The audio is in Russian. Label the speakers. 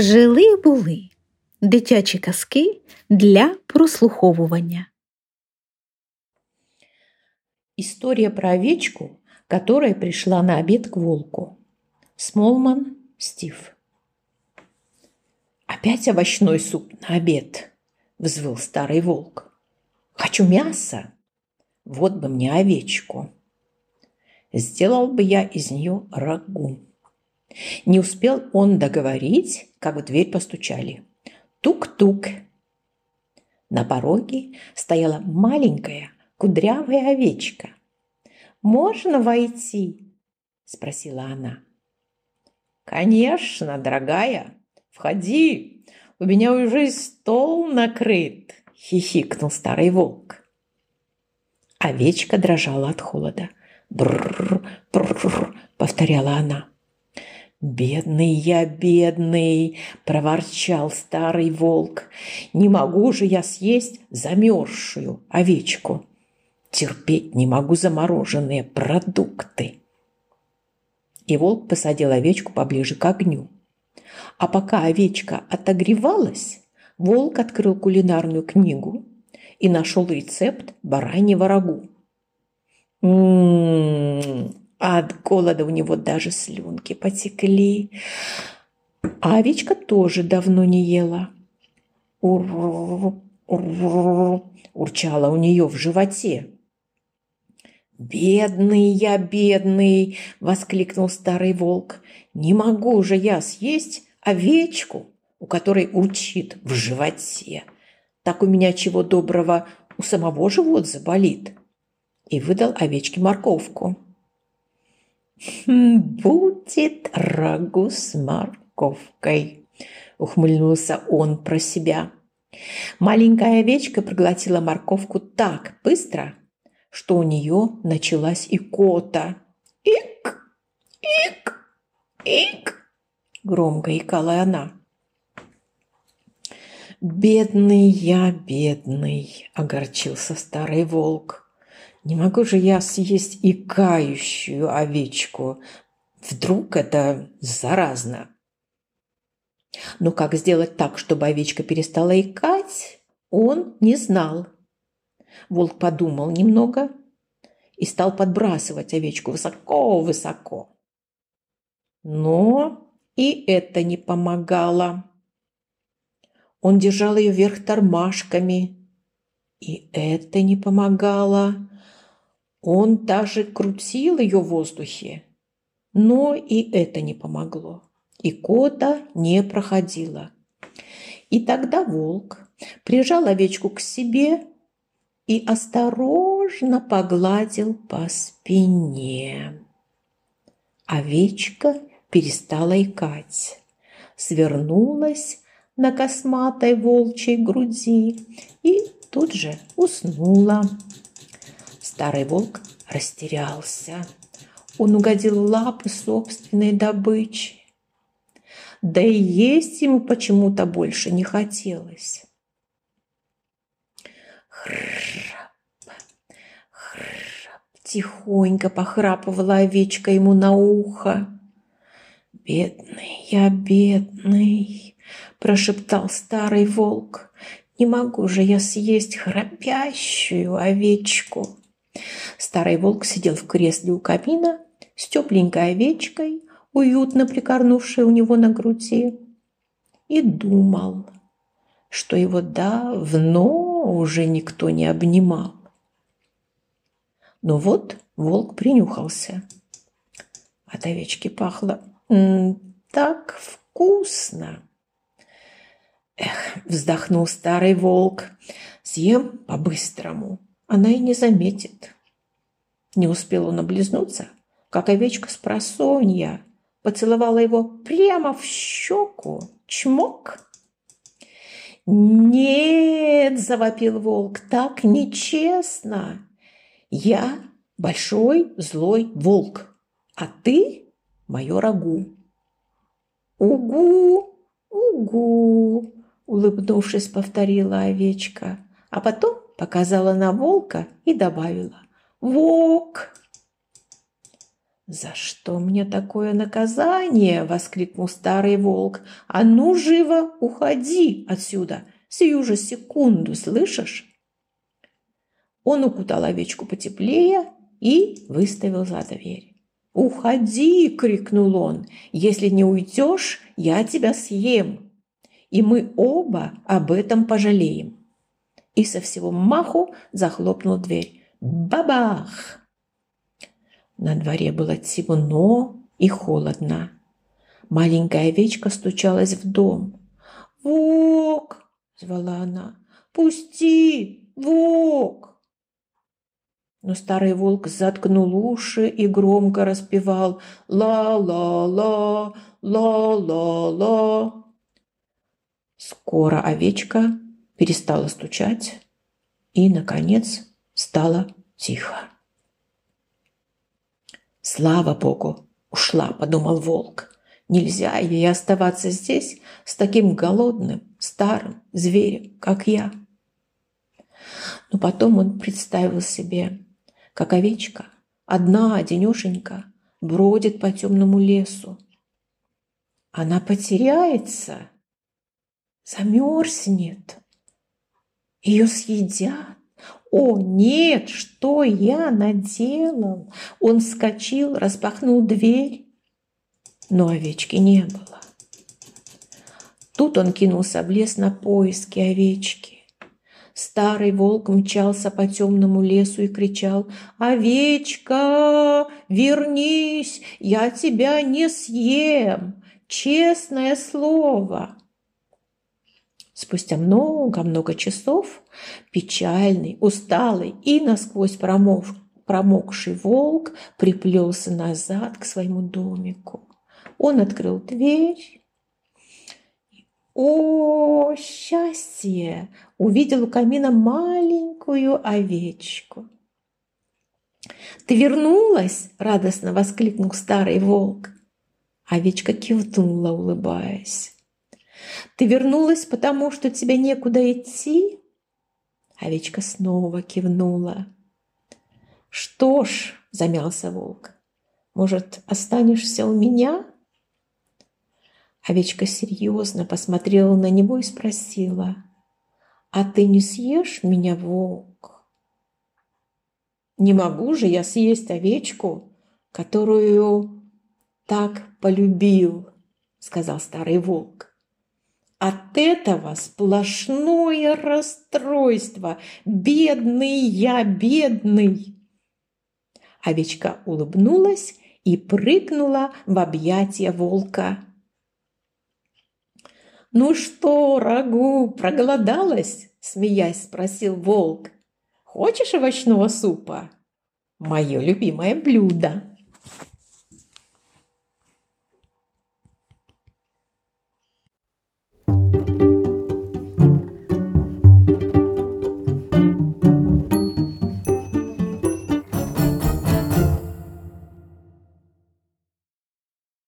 Speaker 1: Жили були дитячі казки для прослуховування.
Speaker 2: История про овечку, которая пришла на обед к волку. Смолман Стив. «Опять овощной суп на обед!» – взвыл старый волк. «Хочу мяса! Вот бы мне овечку!» Сделал бы я из нее рагу. Не успел он договорить, как в дверь постучали. Тук-тук. На пороге стояла маленькая кудрявая овечка. «Можно войти?» – спросила она. «Конечно, дорогая, входи, у меня уже стол накрыт», – хихикнул старый волк. Овечка дрожала от холода. «Брррр, брррр», – повторяла она. «Бедный я, бедный!» – проворчал старый волк. «Не могу же я съесть замерзшую овечку. Терпеть не могу замороженные продукты». И волк посадил овечку поближе к огню. А пока овечка отогревалась, волк открыл кулинарную книгу и нашел рецепт бараньего рагу. М-м-м, от голода у него даже слюнки потекли. А овечка тоже давно не ела. Ур, ур, урчала у нее в животе. «Бедный я, бедный!» – воскликнул старый волк. «Не могу же я съесть овечку, у которой урчит в животе. Так у меня чего доброго у самого живот заболит». И выдал овечке морковку. «Будет рагу с морковкой», – ухмыльнулся он про себя. Маленькая овечка проглотила морковку так быстро, что у нее началась икота. «Ик! Ик! Ик!» – громко икала она. «Бедный я, бедный!» – огорчился старый волк. Не могу же я съесть и кающую овечку. Вдруг это заразно. Но как сделать так, чтобы овечка перестала икать, он не знал. Волк подумал немного и стал подбрасывать овечку высоко-высоко. Но и это не помогало. Он держал ее вверх тормашками, и это не помогало. Он даже крутил ее в воздухе, но и это не помогло. И кота не проходила. И тогда волк прижал овечку к себе и осторожно погладил по спине. Овечка перестала икать, свернулась на косматой волчьей груди и тут же уснула. Старый волк растерялся. Он угодил лапы собственной добычи. Да и есть ему почему-то больше не хотелось. Храп, храп, тихонько похрапывала овечка ему на ухо. «Бедный я, бедный!» – прошептал старый волк. «Не могу же я съесть храпящую овечку!» Старый волк сидел в кресле у камина с тепленькой овечкой, уютно прикорнувшей у него на груди, и думал, что его давно уже никто не обнимал. Но вот волк принюхался. От овечки пахло так вкусно. Эх, вздохнул старый волк, съем по-быстрому она и не заметит. Не успел он облизнуться, как овечка с просонья поцеловала его прямо в щеку. Чмок! «Нет!» – завопил волк. «Так нечестно! Я большой злой волк, а ты – мое рагу!» «Угу! Угу!» – улыбнувшись, повторила овечка, а потом показала на волка и добавила «Вок!». «За что мне такое наказание?» – воскликнул старый волк. «А ну, живо уходи отсюда! Сию же секунду, слышишь?» Он укутал овечку потеплее и выставил за дверь. «Уходи!» – крикнул он. «Если не уйдешь, я тебя съем, и мы оба об этом пожалеем!» И со всего маху захлопнул дверь. Бабах! На дворе было темно и холодно. Маленькая овечка стучалась в дом. «Вок!» – звала она. «Пусти! Вок!» Но старый волк заткнул уши и громко распевал «Ла-ла-ла, ла-ла-ла». Скоро овечка перестала стучать и, наконец, стало тихо. «Слава Богу, ушла», – подумал волк. «Нельзя ей оставаться здесь с таким голодным, старым зверем, как я». Но потом он представил себе, как овечка, одна, одинешенька, бродит по темному лесу. Она потеряется, замерзнет, ее съедят. «О, нет, что я наделал?» Он вскочил, распахнул дверь, но овечки не было. Тут он кинулся в лес на поиски овечки. Старый волк мчался по темному лесу и кричал «Овечка, вернись, я тебя не съем, честное слово!» Спустя много-много часов печальный, усталый и насквозь промов, промокший волк приплелся назад к своему домику. Он открыл дверь. О, счастье! Увидел у камина маленькую овечку. «Ты вернулась?» – радостно воскликнул старый волк. Овечка кивнула, улыбаясь. Ты вернулась, потому что тебе некуда идти?» Овечка снова кивнула. «Что ж», — замялся волк, — «может, останешься у меня?» Овечка серьезно посмотрела на него и спросила, «А ты не съешь меня, волк?» «Не могу же я съесть овечку, которую так полюбил», — сказал старый волк. От этого сплошное расстройство. Бедный я, бедный. Овечка улыбнулась и прыгнула в объятия волка. «Ну что, Рагу, проголодалась?» – смеясь спросил волк. «Хочешь овощного супа?» «Мое любимое блюдо».